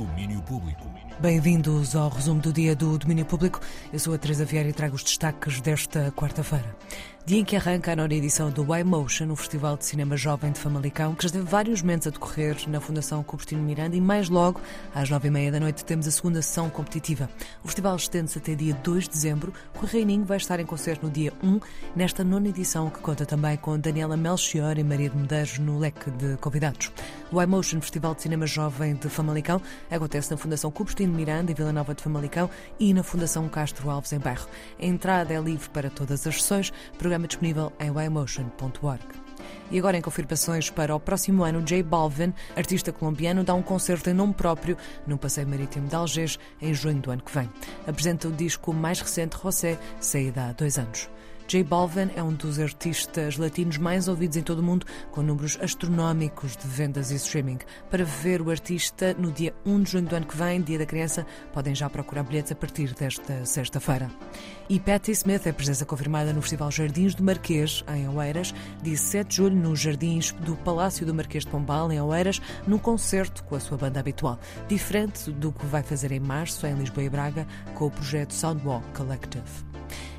Domínio Público. Bem-vindos ao resumo do dia do Domínio Público. Eu sou a Teresa Vieira e trago os destaques desta quarta-feira. Dia em que arranca a nona edição do Y-Motion, o Festival de Cinema Jovem de Famalicão, que já teve vários momentos a decorrer na Fundação Cupertino Miranda e mais logo, às nove e meia da noite, temos a segunda sessão competitiva. O festival estende-se até dia 2 de dezembro. O Reininho vai estar em concerto no dia 1, nesta nona edição, que conta também com Daniela Melchior e Maria de Medeiros no leque de convidados. O Y-Motion Festival de Cinema Jovem de Famalicão acontece na Fundação Cupertino Miranda, em Vila Nova de Famalicão, e na Fundação Castro Alves, em Bairro. A entrada é livre para todas as sessões, programa disponível em ymotion.org. E agora, em confirmações para o próximo ano, J Balvin, artista colombiano, dá um concerto em nome próprio no Passeio Marítimo de Algés em junho do ano que vem. Apresenta o disco mais recente, José, saída há dois anos. J Balvin é um dos artistas latinos mais ouvidos em todo o mundo, com números astronómicos de vendas e streaming. Para ver o artista no dia 1 de junho do ano que vem, Dia da Criança, podem já procurar bilhetes a partir desta sexta-feira. E Patti Smith é presença confirmada no Festival Jardins do Marquês, em Oeiras, dia 7 de julho, nos Jardins do Palácio do Marquês de Pombal, em Oeiras, num concerto com a sua banda habitual. Diferente do que vai fazer em março, em Lisboa e Braga, com o projeto Soundwalk Collective.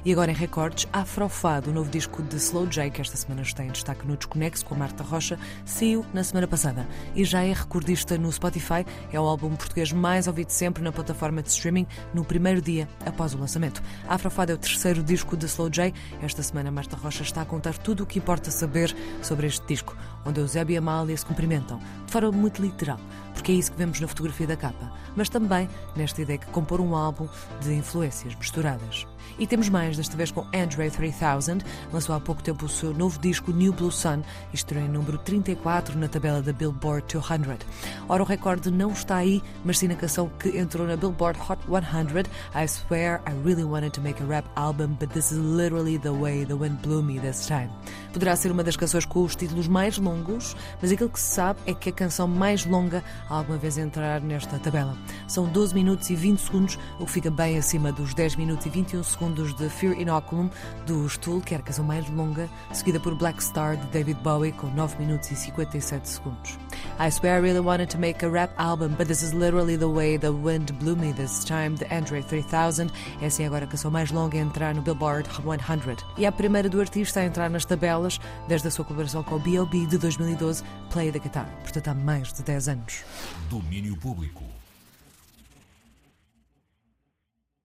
E agora em recordes, Afrofado, o novo disco de Slow J, que esta semana está em destaque no Desconexo com a Marta Rocha, saiu na semana passada e já é recordista no Spotify. É o álbum português mais ouvido sempre na plataforma de streaming no primeiro dia após o lançamento. Afrofado é o terceiro disco de Slow J. Esta semana, Marta Rocha está a contar tudo o que importa saber sobre este disco, onde Eusébio e Amália se cumprimentam, de forma muito literal, porque é isso que vemos na fotografia da capa, mas também nesta ideia de compor um álbum de influências misturadas. E temos mais, desta vez com Andre 3000, lançou há pouco tempo o seu novo disco New Blue Sun estreou em número 34 na tabela da Billboard 200. Ora, o recorde não está aí, mas sim na canção que entrou na Billboard Hot 100, I Swear I Really Wanted to Make a Rap Album, but this is literally the way the wind blew me this time. Poderá ser uma das canções com os títulos mais longos, mas aquilo que se sabe é que a canção mais longa alguma vez entrar nesta tabela. São 12 minutos e 20 segundos, o que fica bem acima dos 10 minutos e 21 segundos de Fear Inoculum do Stool, que era a canção mais longa, seguida por Black Star de David Bowie com 9 minutos e 57 segundos. I swear I really wanted to make a rap album, but this is literally the way the wind blew me this time, the Andre 3000. Essa é agora a canção mais longa a entrar no Billboard 100. E a primeira do artista a entrar nas tabelas desde a sua colaboração com o B.O.B. de 2012, Play the Guitar, portanto há mais de 10 anos. Domínio Público.